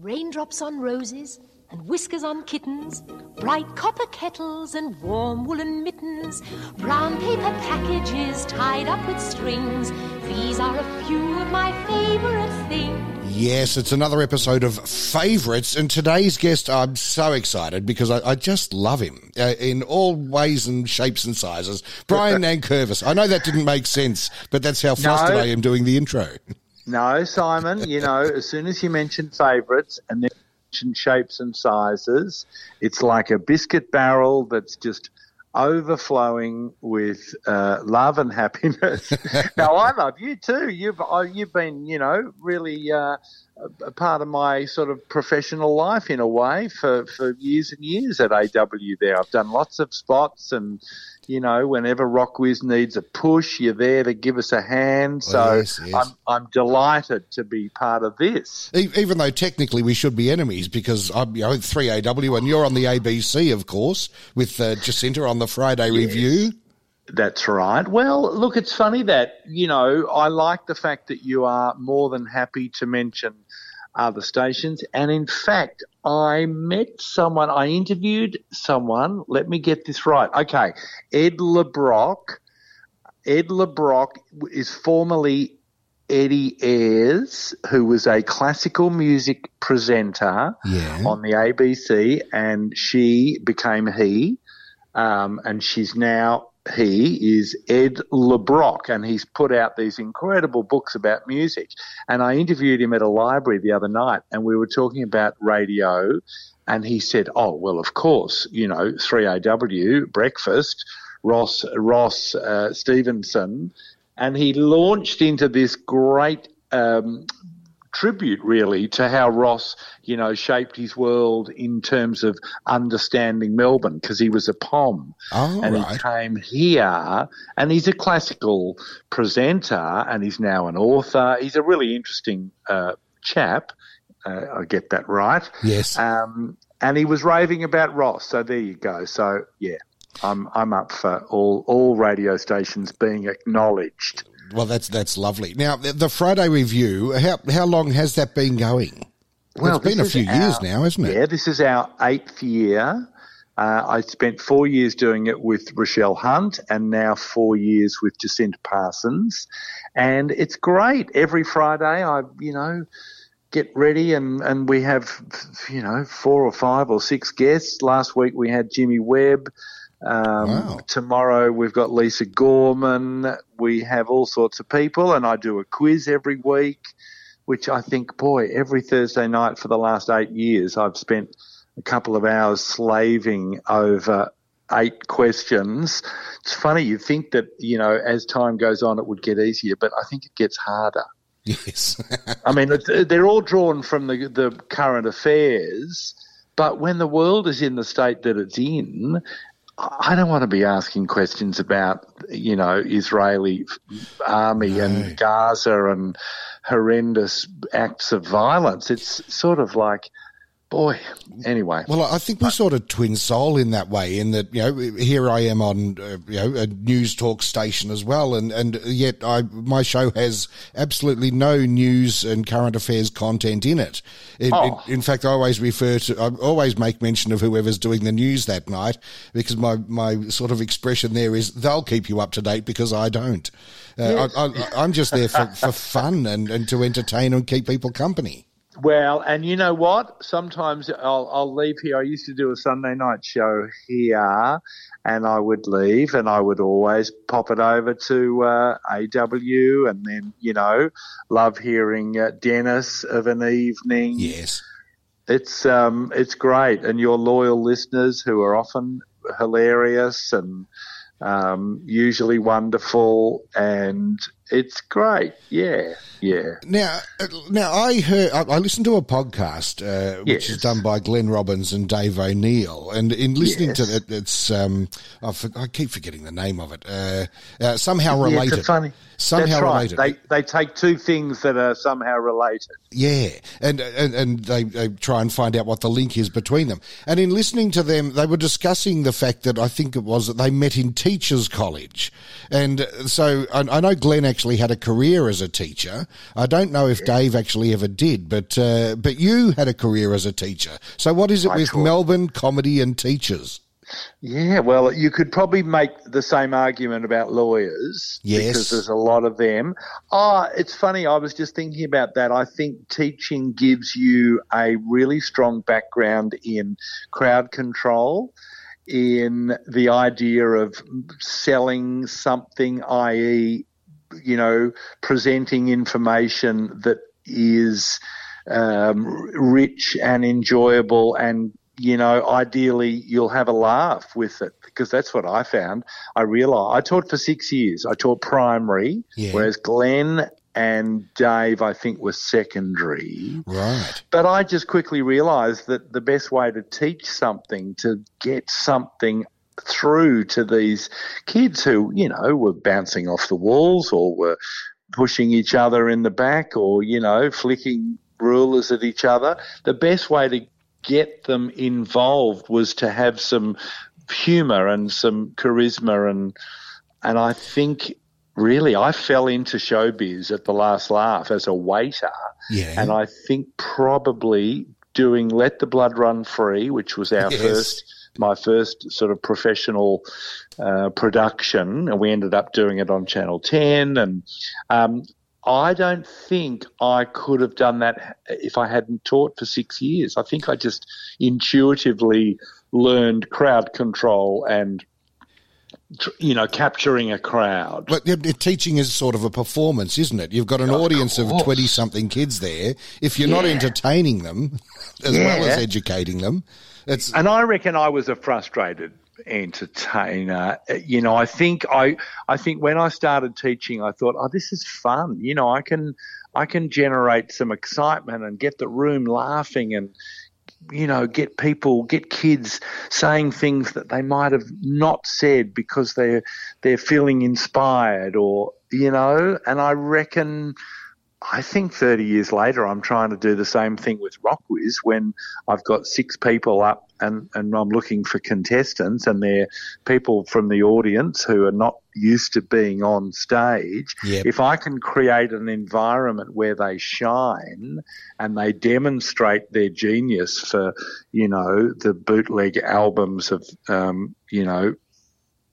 Raindrops on roses and whiskers on kittens, bright copper kettles and warm woolen mittens, brown paper packages tied up with strings. These are a few of my favorite things. Yes, it's another episode of Favourites, and today's guest, I'm so excited because I, I just love him uh, in all ways and shapes and sizes. Brian Nankervis. I know that didn't make sense, but that's how flustered No. I am doing the intro. No, Simon, you know, as soon as you mention favourites and then mention shapes and sizes, it's like a biscuit barrel that's just overflowing with uh, love and happiness. now, I love you too. You've uh, you've been, you know, really uh, a- a part of my sort of professional life in a way for, for years and years at AW. There, I've done lots of spots and. You know, whenever Rockwiz needs a push, you're there to give us a hand. So Oh, yes, yes. I'm, I'm delighted to be part of this. Even though technically we should be enemies because I'm you know, 3AW and you're on the ABC, of course, with uh, Jacinta on the Friday review. That's right. Well, look, it's funny that, you know, I like the fact that you are more than happy to mention other stations. And in fact, I met someone, I interviewed someone, let me get this right. Okay, Ed Le Brocq. Ed Le Brocq is formerly Eddie Ayres, who was a classical music presenter Yeah. on the ABC, and she became he, um, and she's now he is Ed Le Brocq, and he's put out these incredible books about music. And I interviewed him at a library the other night, and we were talking about radio, and he said, "Oh, well, of course, you know, 3AW breakfast." Ross Ross uh, Stevenson, and he launched into this great um, tribute really to how Ross, you know, shaped his world in terms of understanding Melbourne because he was a POM. Oh, and right. he came here and he's a classical presenter and he's now an author. He's a really interesting uh, chap. Uh, I get that right. Yes. Um, and he was raving about Ross. So there you go. So yeah, I'm I'm up for all all radio stations being acknowledged. Well, that's that's lovely. Now, the, the Friday review, how how long has that been going? Well, it's been a few is years now, isn't it? Yeah, this is our eighth year. Uh, I spent four years doing it with Rochelle Hunt and now four years with Jacinta Parsons. And it's great. Every Friday, I, you know, get ready and, and we have, you know, four or five or six guests. Last week we had Jimmy Webb. Um, Wow. Tomorrow we've got Lisa Gorman. We have all sorts of people, and I do a quiz every week, which I think, boy, every Thursday night for the last eight years, I've spent a couple of hours slaving over eight questions. It's funny, you think that, you know, as time goes on, it would get easier, but I think it gets harder. Yes. I mean, they're all drawn from the, the current affairs, but when the world is in the state that it's in, I don't want to be asking questions about, you know, Israeli army and Gaza and horrendous acts of violence. It's sort of like, boy, anyway. Well, I think we sort of twin soul in that way, in that you know, here I am on uh, you know a news talk station as well, and and yet I my show has absolutely no news and current affairs content in it. It- Oh. it- in fact, I always refer to, I always make mention of whoever's doing the news that night because my my sort of expression there is they'll keep you up to date because I don't. Uh, I, I, I'm just there for, for fun and, and to entertain and keep people company. Well, and you know what? Sometimes I'll, I'll leave here. I used to do a Sunday night show here, and I would leave, and I would always pop it over to uh, AW, and then you know, love hearing uh, Denis of an evening. Yes. It's um, it's great, and your loyal listeners who are often hilarious and um, usually wonderful, and it's great. Yeah, yeah. Now, uh, now I heard I, listened to a podcast uh, which is done by Glenn Robbins and Dave O'Neill, and in listening to Yes. it, it's um, I, for, I keep forgetting the name of it. Uh, uh, somehow Yeah, related. a funny. Somehow right. related. They they take two things that are somehow related. Yeah, and and, and they, they try and find out what the link is between them. And in listening to them, they were discussing the fact that I think it was that they met in teachers' college, and so I, I know Glenn actually actually had a career as a teacher. I don't know if Dave actually ever did, but uh, but you had a career as a teacher. So what is it I with taught. Melbourne comedy and teachers? Yeah, well, you could probably make the same argument about lawyers Yes. because there's a lot of them. Ah, it's funny. I was just thinking about that. I think teaching gives you a really strong background in crowd control, in the idea of selling something, i.e., you know, presenting information that is um, rich and enjoyable and you know, ideally you'll have a laugh with it because that's what I found. I realised I taught for six years. I taught primary, Yeah. whereas Glenn and Dave, I think, were secondary. Right. But I just quickly realised that the best way to teach something, to get something through to these kids who, you know, were bouncing off the walls or were pushing each other in the back or, you know, flicking rulers at each other, the best way to get them involved was to have some humour and some charisma and and I think really I fell into showbiz at the last laugh as a waiter Yeah. and I think probably doing Let the Blood Run Free, which was our Yes. first, my first sort of professional uh, production, and we ended up doing it on Channel 10. And um, I don't think I could have done that if I hadn't taught for six years. I think I just intuitively learned crowd control and, you know, capturing a crowd. But yeah, yeah, teaching is sort of a performance, isn't it? You've got an Of audience of 20 something kids there. If you're not entertaining them as well as educating them, it's, and I reckon I was a frustrated entertainer. Uh, You know, I think I, I think when I started teaching, I thought, oh, this is fun. You know, I can, I can generate some excitement and get the room laughing and, you know, get people, get kids saying things that they might have not said because they're they're feeling inspired or you know. And I reckon. I think 30 years later, I'm trying to do the same thing with Rockwiz when I've got six people up and, and I'm looking for contestants and they're people from the audience who are not used to being on stage. Yep. If I can create an environment where they shine and they demonstrate their genius for, you know, the bootleg albums of, um, you know,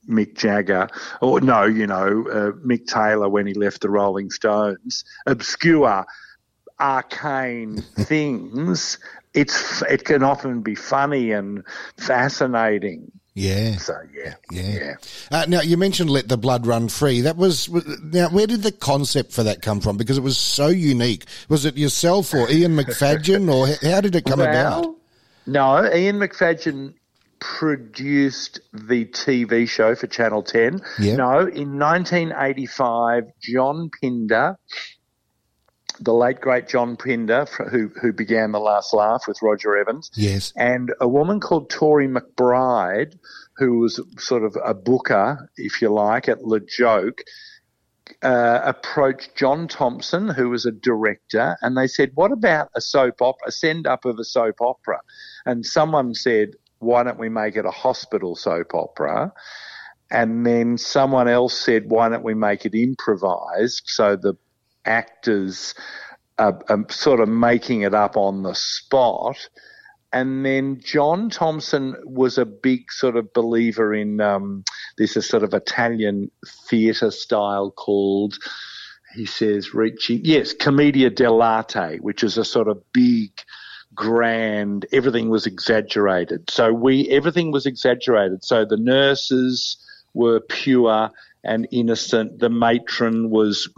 Mick Jagger, or no, you know, uh, Mick Taylor when he left the Rolling Stones, obscure, arcane things. It's it can often be funny and fascinating. yeah. So yeah, Yeah. yeah. Uh, now you mentioned "Let the Blood Run Free." That was now. Where did the concept for that come from? Because it was so unique. Was it yourself or Ian McFadyen, or how did it come about? No, Ian McFadyen produced the TV show for Channel 10. Yeah. No, in 1985, John Pinder, the late great John Pinder, who who began the Last Laugh with Roger Evans, Yes. and a woman called Tori McBride, who was sort of a booker, if you like, at Le Joke, uh, approached John Thompson, who was a director, and they said, "What about a soap opera, a send up of a soap opera?" And someone said, "Why don't we make it a hospital soap opera?" And then someone else said, "Why don't we make it improvised?" So the actors are, are sort of making it up on the spot. And then John Thompson was a big sort of believer in um, this sort of Italian theatre style called, he says, reaching, yes, Commedia dell'arte, which is a sort of big, grand, everything was exaggerated. So we, everything was exaggerated. So the nurses were pure and innocent. The matron was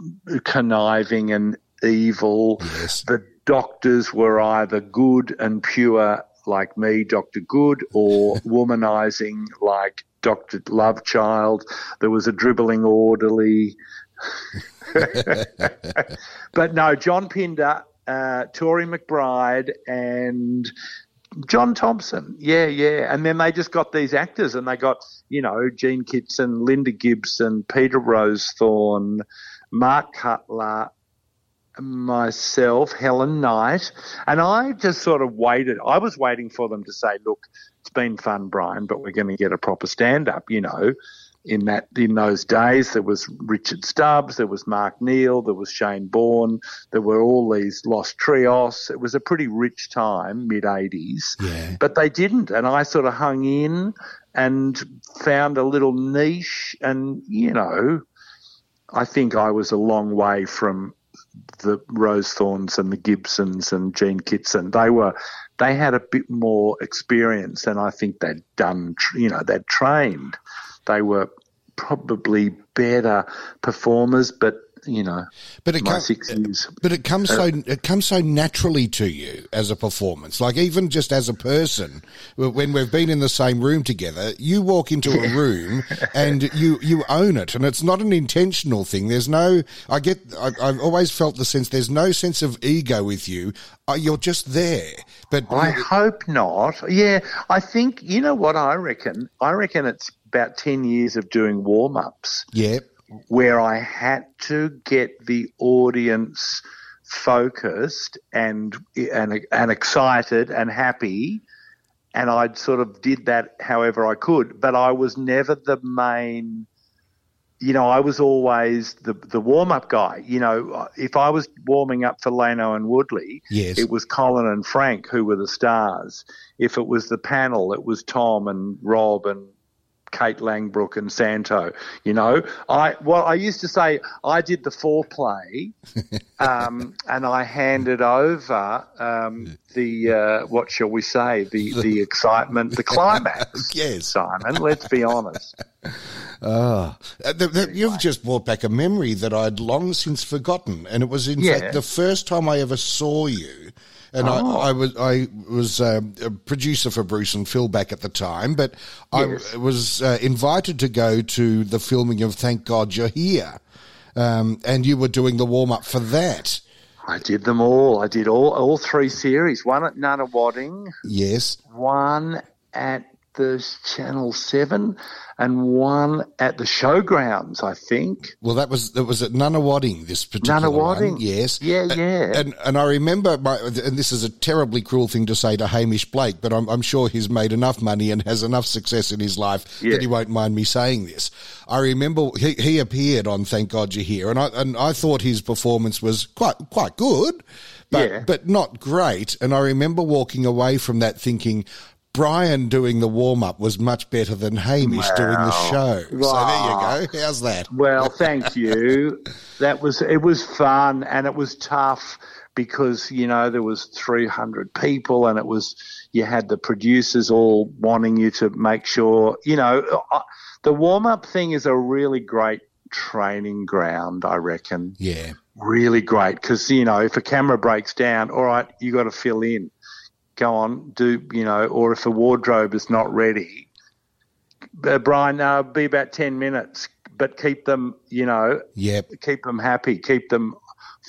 conniving and evil. Yes. The doctors were either good and pure, like me, Dr. Good, or womanizing, like Dr. Lovechild. There was a dribbling orderly. but no, John Pinder, uh, Tori McBride, and John Thompson. Yeah, yeah. And then they just got these actors and they got, you know, Jean Kittson, Lynda Gibson, Peter Rowsthorn, Mark Cutler, myself, Helen Knight. And I just sort of waited. I was waiting for them to say, look, it's been fun, Brian, but we're going to get a proper stand up, you know. In that in those days. There was Richard Stubbs, there was Mark Neal, there was Shane Bourne, there were all these Los Trios. It was a pretty rich time, mid eighties. Yeah. But they didn't, and I sort of hung in and found a little niche, and you know, I think I was a long way from the Rowsthorns and the Gibsons and Jean Kittson. They were they had a bit more experience, and I think they'd done, you know, they'd trained. They were probably better performers, but you know, But it my com- six years. But it comes so it comes so naturally to you as a performance. Like even just as a person, when we've been in the same room together, you walk into a room and you you own it, and it's not an intentional thing. There's no. I get. I, I've always felt the sense. There's no sense of ego with you. Uh, You're just there. But I hope not. Yeah, I think you know what I reckon. I reckon it's about ten years of doing warm ups. yeah, where I had to get the audience focused and and and excited and happy, and I sort of did that however I could. But I was never the main. You know, I was always the the warm up guy. You know, if I was warming up for Lano and Woodley, Yes. it was Colin and Frank who were the stars. If it was the panel, it was Tom and Rob and Kate Langbroek and Santo. You know, I well, I used to say I did the foreplay, um, and I handed over um, the uh, what shall we say the the excitement, the climax. Yes. Simon. Let's be honest. Ah, Uh, th- you've just brought back a memory that I'd long since forgotten, and it was in Yeah. fact the first time I ever saw you. And Oh. I, I was I was um, a producer for Bruce and Phil back at the time, but Yes. I was uh, invited to go to the filming of Thank God You're Here, um, and you were doing the warm up for that. I did them all. I did all all three series. One at Nunawading, Yes, one at the Channel Seven, and one at the Showgrounds. I think. well, that was that was at Nunawading. This particular Nunawading? one, yes, Yeah, A- yeah. And and I remember, my, and this is a terribly cruel thing to say to Hamish Blake, but I'm, I'm sure he's made enough money and has enough success in his life Yeah. that he won't mind me saying this. I remember he, he appeared on Thank God You're Here, and I and I thought his performance was quite quite good, but Yeah. but not great. And I remember walking away from that thinking. Brian doing the warm up was much better than Hamish doing the show. So there you go. How's that? Well, thank you. that was it was fun and it was tough because you know there was 300 people and it was you had the producers all wanting you to make sure you know uh, the warm up thing is a really great training ground I reckon Yeah. really great because you know if a camera breaks down all right you got to fill in go on do you know or if a wardrobe is not ready uh, Brian uh, be about 10 minutes but keep them you know Yep. keep them happy keep them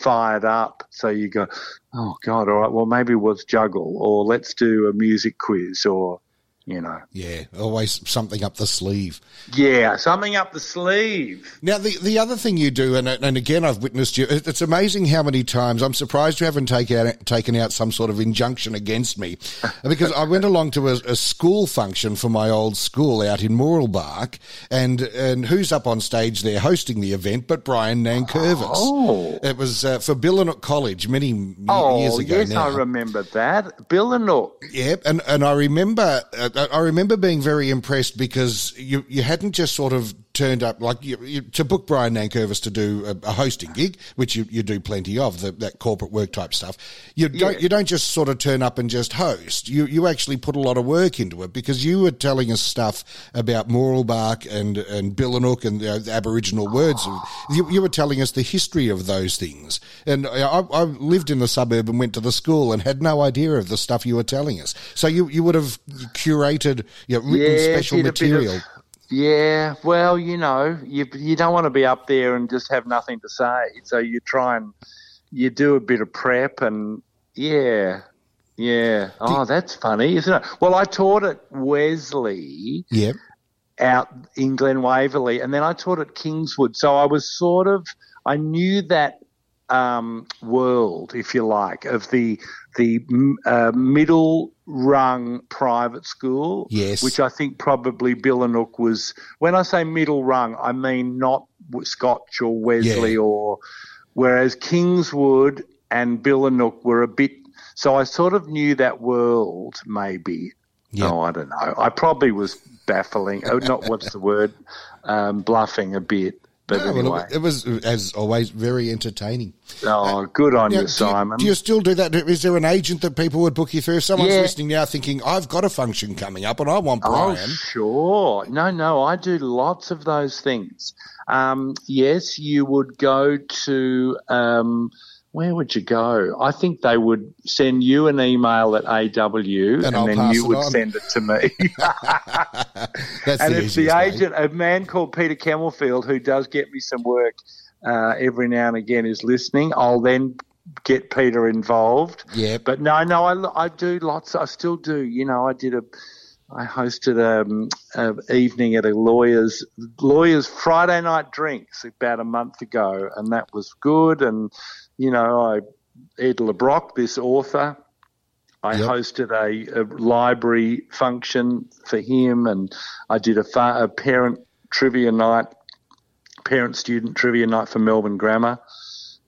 fired up so you go oh god all right well maybe we'll juggle or let's do a music quiz or you know Yeah. Always something up the sleeve. yeah something up the sleeve Now, the, the other thing you do, and, and again, I've witnessed you, it's amazing how many times, I'm surprised you haven't take out, taken out some sort of injunction against me. because I went along to a, a school function for my old school out in Mooroolbark, and, and who's up on stage there hosting the event but Brian Nankervis. Oh. It was uh, for Billanook College many oh years ago yes now. i remember that bill and Nook. Yep, and and I remember uh, I remember being very impressed because you you hadn't just sort of turned up like you, you, to book Brian Nankervis to do a, a hosting gig, which you, you do plenty of the, that corporate work type stuff. You don't Yeah. you don't just sort of turn up and just host. You you actually put a lot of work into it because you were telling us stuff about Mooroolbark and and Billanook and uh, the Aboriginal words. You, you were telling us the history of those things, and I, I lived in the suburb and went to the school and had no idea of the stuff you were telling us. So you you would have curated, you know, written yeah, special bit of- material. Yeah, well, you know, you you don't want to be up there and just have nothing to say, so you try and you do a bit of prep and yeah, yeah. Oh, that's funny, isn't it? Well, I taught at Wesley Yep. out in Glen Waverley, and then I taught at Kingswood, so I was sort of I knew that um, world, if you like, of the the uh, middle rung private school. Yes. Which I think probably Billanook was. When I say middle rung, I mean not Scotch or Wesley Yeah. or. Whereas Kingswood and Billanook were a bit. So I sort of knew that world maybe. Yeah. Oh, I don't know. I probably was baffling. Oh, not what's the word? Um, bluffing a bit. But No, anyway. it, it was, as always, very entertaining. oh, good on Now, you, do Simon. Do you still do that? Is there an agent that people would book you through? Someone's Yeah. listening now thinking, I've got a function coming up and I want Brian. Oh, Brian. sure. No, no, I do lots of those things. Um, yes, you would go to, um, where would you go? I think they would send you an email at AW and, I'll then you would on. send it to me. That's and the if the way. agent, a man called Peter Camelfield, who does get me some work uh, every now and again, is listening, I'll then get Peter involved. Yeah. But no, no, I, I do lots. I still do. You know, I did a, I hosted um, a evening at a lawyer's lawyer's Friday night drinks about a month ago, and that was good. And you know, I Ed Le Brocq, this author. I Yep. hosted a, a library function for him, and I did a, fa- a parent trivia night, parent student trivia night for Melbourne Grammar.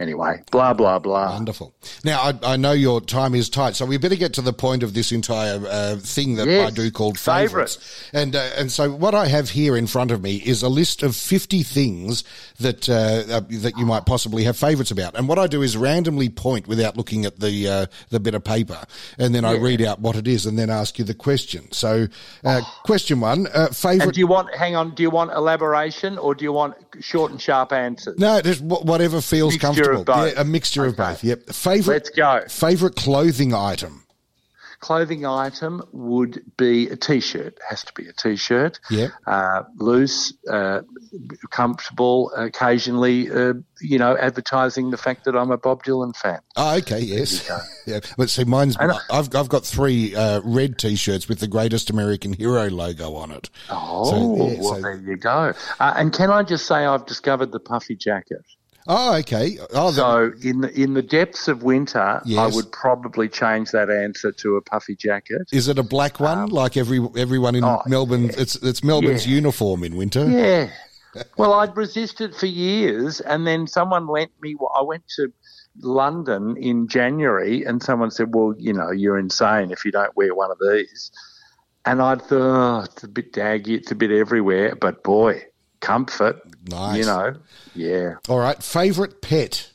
Anyway, blah blah blah. Wonderful. Now, I, I know your time is tight, so we better get to the point of this entire uh, thing that Yes. I do called Favourites. favourites. And uh, and so what I have here in front of me is a list of fifty things that uh, uh, that you might possibly have favourites about. And what I do is randomly point without looking at the uh, the bit of paper, and then I read out what it is, and then ask you the question. So, uh, question one: uh, And do you want? Hang on. Do you want elaboration or do you want short and sharp answers? no, just whatever feels Mixture of both. Yeah, a mixture of both. Yep. Favorite. Let's go. Favorite clothing item. Clothing item would be a t-shirt. Has to be a t-shirt. Yeah. Uh, loose, uh, comfortable. Occasionally, uh, you know, advertising the fact that I'm a Bob Dylan fan. Oh, okay, yes. Yeah, but see, mine's And- I've I've got three uh, red T-shirts with the Greatest American Hero logo on it. Oh, So, yeah, well, so- there you go. Uh, and can I just say I've discovered the puffy jacket. Oh, okay. Oh, the, So in the in the depths of winter, I would probably change that answer to a puffy jacket. is it a black one um, like every everyone in oh, Melbourne? It's it's Melbourne's Yeah. uniform in winter. Yeah. Well, I'd resisted for years, and then someone lent me. I went to London in January, and someone said, "Well, you know, you're insane if you don't wear one of these." And I thought, oh, it's a bit daggy, it's a bit everywhere, but boy, comfort. Nice. You know, yeah. All right. Favorite pet.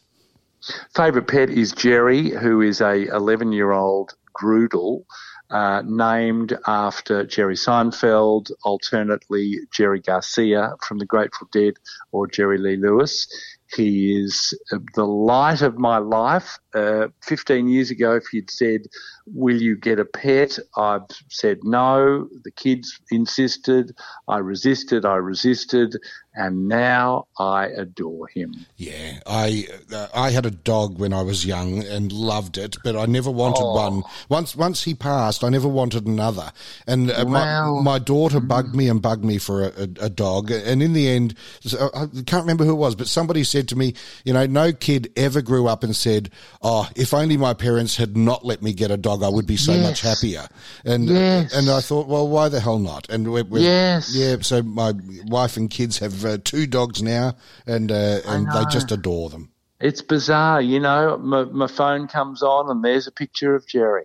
Favorite pet is Jerry, who is a 11 year old Groodle. Uh, named after Jerry Seinfeld, alternately Jerry Garcia from the Grateful Dead or Jerry Lee Lewis. He is uh, the light of my life. Uh, 15 years ago, if you'd said, Will you get a pet? I've said no. The kids insisted. I resisted. I resisted. And now I adore him. Yeah, I uh, I had a dog when I was young and loved it, but I never wanted Oh. one. Once once he passed, I never wanted another. And uh, Wow. my my daughter bugged me and bugged me for a, a, a dog, and in the end, I can't remember who it was, but somebody said to me, you know, no kid ever grew up and said, "Oh, if only my parents had not let me get a dog, I would be so much happier." And Yes. and I thought, well, why the hell not? And we're, we're, Yes. yeah, so my wife and kids have uh, two dogs now, and uh, and they just adore them. It's bizarre, you know. My, my phone comes on and there's a picture of Jerry.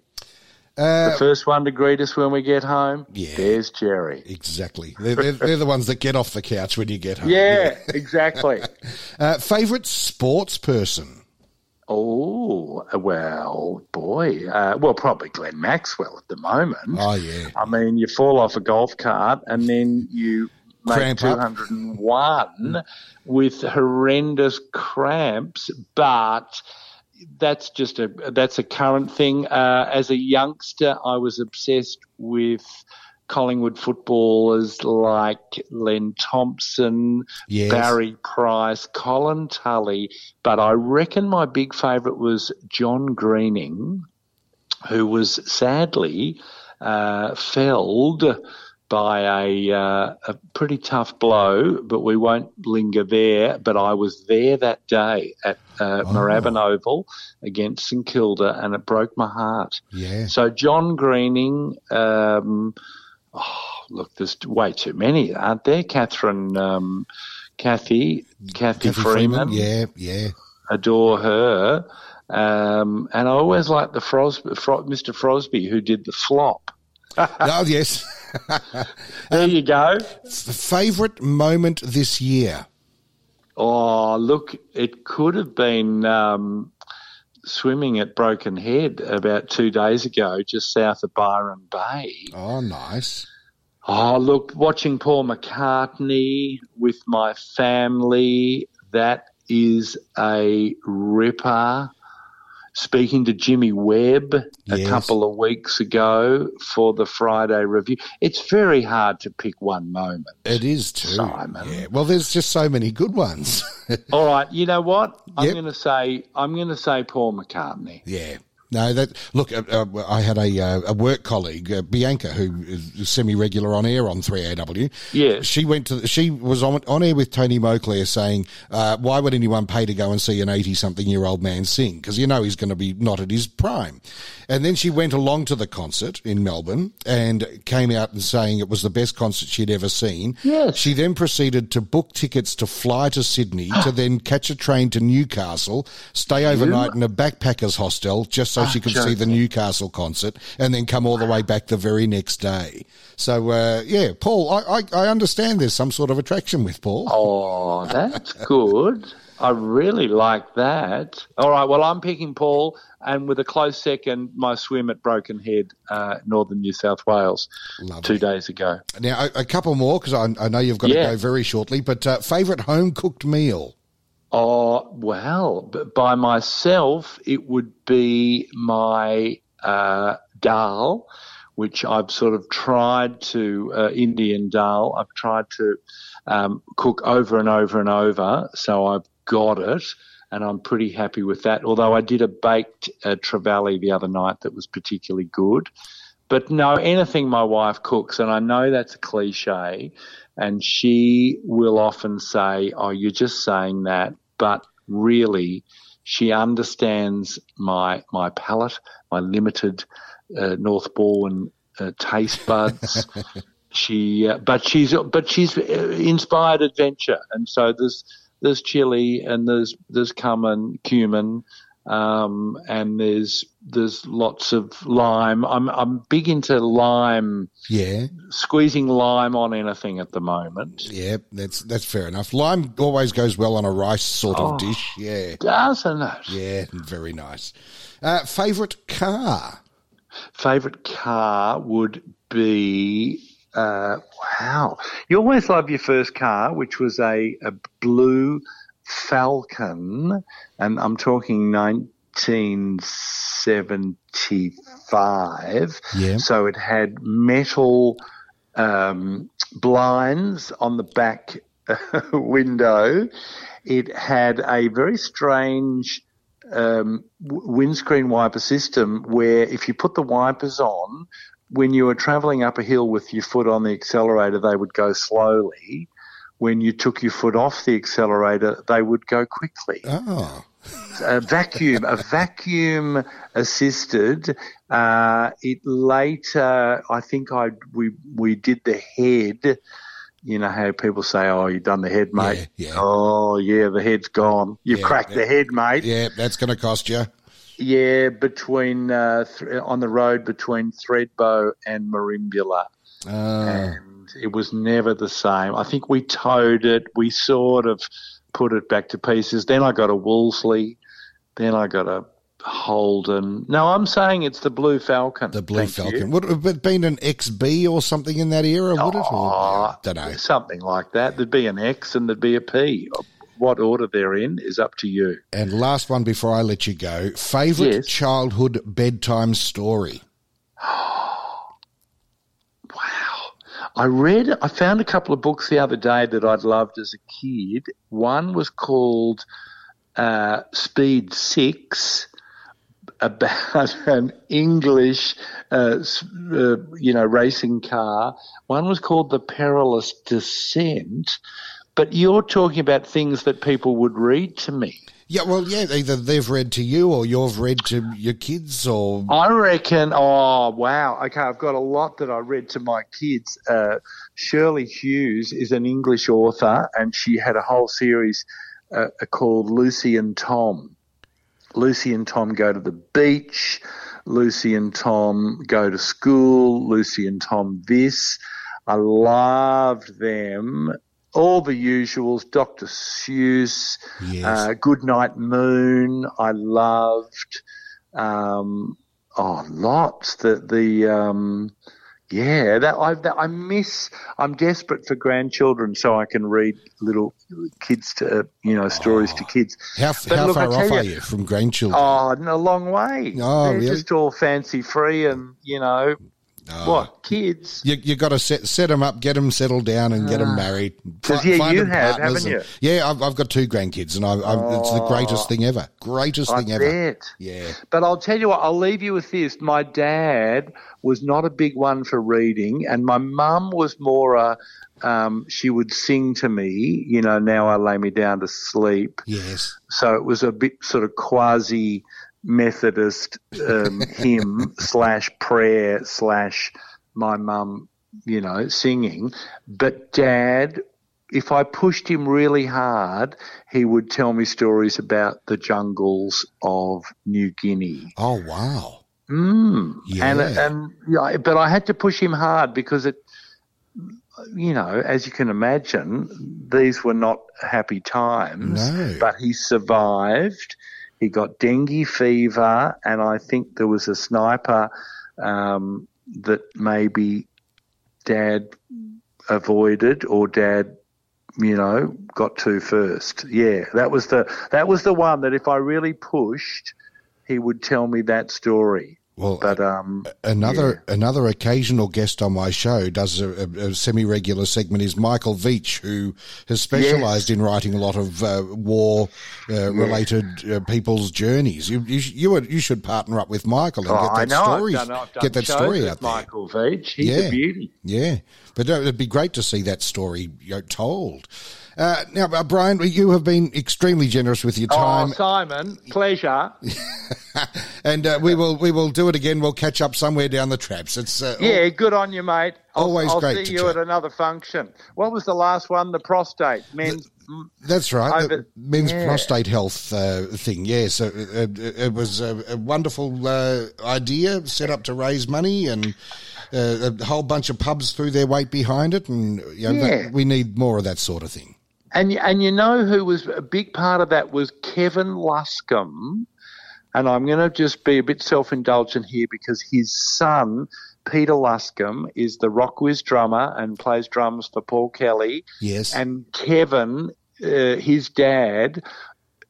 Uh, The first one to greet us when we get home. Yeah. There's Jerry. exactly. They're, they're, they're the ones that get off the couch when you get home. Yeah, exactly. Uh, favorite sports person. oh, well, boy. Uh, well, probably Glenn Maxwell at the moment. Oh yeah. I mean, you fall off a golf cart and then you make Cramp up. 201 with horrendous cramps, but that's just a that's a current thing. Uh, as a youngster, I was obsessed with Collingwood footballers like Len Thompson, Yes. Barry Price, Colin Tully, but I reckon my big favourite was John Greening, who was sadly uh, felled by a, uh, a pretty tough blow, but we won't linger there. But I was there that day at uh, Oh. Moorabbin Oval against St Kilda, and it broke my heart. Yeah. So John Greening, um, oh, look, there's way too many, aren't there? Catherine, um, Kathy, Kathy, Kathy Freeman, Yeah, yeah. adore her. Um, and I always like the Fros- Fro- Mr. Frosby who did the flop. oh, yes. There you go. Favorite moment this year? Oh, look, it could have been um, swimming at Broken Head about two days ago, just south of Byron Bay. Oh, nice. Oh, look, watching Paul McCartney with my family, that is a ripper. Speaking to Jimmy Webb a Yes. couple of weeks ago for the Friday review. It's very hard to pick one moment. It is too. Simon. Yeah. Well, there's just so many good ones. All right, you know what? I'm Yep. going to say I'm going to say Paul McCartney. Yeah. No, that look. Uh, uh, I had a uh, a work colleague, uh, Bianca, who is semi regular on air on Three AW. Yes. she went to. She was on on air with Tony Moclair saying, uh, "Why would anyone pay to go and see an eighty something year old man sing? Because you know he's going to be not at his prime." And then she went along to the concert in Melbourne and came out and saying it was the best concert she'd ever seen. Yes. She then proceeded to book tickets to fly to Sydney to then catch a train to Newcastle, stay overnight in a backpackers hostel just so she could see the. Newcastle concert, and then come all the way back the very next day. So uh, yeah, Paul, I, I, I understand there's some sort of attraction with Paul. Oh, that's good. I really like that. All right, well, I'm picking Paul, and with a close second, my swim at Broken Head, uh, northern New South Wales, Lovely. two days ago. Now a, a couple more because I, I know you've got Yeah. to go very shortly. But uh, favorite home cooked meal? Oh, well, by myself, it would be my uh, dal, which I've sort of tried to, uh, Indian dal, I've tried to um, cook over and over and over. So I've got it, and I'm pretty happy with that. Although I did a baked uh, trevally the other night that was particularly good. But no, anything my wife cooks, and I know that's a cliche, and she will often say, Oh, you're just saying that. But really, she understands my my palate, my limited uh, North Bourne uh, taste buds. she, uh, but she's but she's uh, inspired adventure, and so there's there's chili and there's there's cumin, cumin, um, and there's there's lots of lime. I'm I'm big into lime, Yeah, squeezing lime on anything at the moment. yeah, that's that's fair enough. Lime always goes well on a rice sort of dish. Yeah, Doesn't it? yeah, very nice. Uh, favorite car? Favorite car would be. Uh, wow, you always love your first car, which was a, a blue Falcon, and I'm talking 1975. Yeah. So it had metal um, blinds on the back window. It had a very strange um, w- windscreen wiper system where if you put the wipers on, when you were traveling up a hill with your foot on the accelerator, they would go slowly. When you took your foot off the accelerator, they would go quickly Oh, a vacuum, a vacuum assisted. Uh, it later, I think I we we did the head. You know how people say, "Oh, you've done the head, mate." Yeah, yeah. Oh, yeah, the head's gone. You've Yeah, cracked the head, mate. yeah, that's going to cost you. Yeah, between uh, th- on the road between Thredbo and Merimbula Uh, and it was never the same. I think we towed it. We sort of put it back to pieces. Then I got a Wolseley. Then I got a Holden. No, I'm saying it's the Blue Falcon. the Blue Thank you. Falcon. Would it have been an XB or something in that era? Would it? Oh, don't know. Something like that. There'd be an X and there'd be a P. What order they're in is up to you. And last one before I let you go. Favorite Yes. childhood bedtime story? I read, I found a couple of books the other day that I'd loved as a kid. One was called uh, Speed Six, about an English, uh, uh, you know, racing car. One was called the Perilous Descent. But you're talking about things that people would read to me. Yeah, well, yeah, either they've read to you or you've read to your kids or. I reckon, oh, wow. Okay, I've got a lot that I read to my kids. Uh, Shirley Hughes is an English author, and she had a whole series uh, called Lucy and Tom. Lucy and Tom go to the beach. Lucy and Tom go to school. Lucy and Tom this. I loved them all the usuals, Dr. Seuss, yes. uh, Goodnight Moon, I loved. Um, oh, lots. The, the, um, yeah, that I, that I miss. I'm desperate for grandchildren so I can read little kids to you know stories oh, to kids. How, how look, far off you, are you from grandchildren? Oh, a long way. Oh, They're really? just all fancy free and you know Oh. What kids? You you got to set set them up, get them settled down, and get them ah. married. Because yeah, you have, haven't you? yeah, I've, I've got two grandkids, and I, oh, it's the greatest thing ever. Greatest I thing bet. ever. Yeah. But I'll tell you what. I'll leave you with this. My dad was not a big one for reading, and my mum was more a. Um, she would sing to me, you know, now I lay me down to sleep. Yes. So it was a bit sort of quasi Methodist um, hymn slash prayer slash my mum, you know, singing. But dad, if I pushed him really hard, he would tell me stories about the jungles of New Guinea. Oh wow! Mm. Yeah. And and yeah, but I had to push him hard because it, you know, as you can imagine, these were not happy times. No. But he survived he got dengue fever, and I think there was a sniper um, that maybe dad avoided or dad you know got to first. Yeah that was the that was the one that if i really pushed he would tell me that story well, but um, another yeah. another occasional guest on my show does a, a, a semi regular segment is Michael Veitch, who has specialised yes. in writing a lot of uh, war uh, related uh, people's journeys. You you, you, you should partner up with Michael and oh, get that story get that story out there. Michael Veitch, he's yeah. a beauty. Yeah, but uh, it'd be great to see that story you know, told. Uh, now, uh, Brian, you have been extremely generous with your oh, time. Oh, Simon, pleasure. and uh, we will we will do it again. We'll catch up somewhere down the traps. It's uh, yeah, good on you, mate. I'll, always I'll great. see you chat. at another function. What was the last one? The prostate men's. That's right, over, the men's yeah. prostate health uh, thing. Yeah, so uh, it was a, a wonderful idea set up to raise money and. a whole bunch of pubs threw their weight behind it, and you know, yeah. we need more of that sort of thing. And and you know who was a big part of that was Kevin Luscombe, and I'm going to just be a bit self indulgent here because his son Peter Luscombe is the Rockwiz drummer and plays drums for Paul Kelly. Yes, and Kevin, uh, his dad.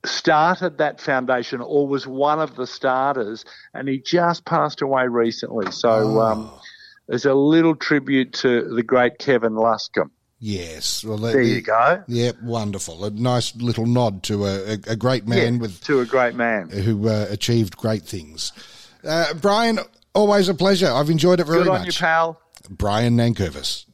Started that foundation, or was one of the starters, and he just passed away recently. So, oh. um, there's a little tribute to the great Kevin Luscombe. Yes. Well, there you go. Yeah, wonderful. A nice little nod to a, a, great man yeah, with to a great man who uh, achieved great things. Uh, Brian, always a pleasure. I've enjoyed it very much. Good much. on you, pal. Brian Nankervis.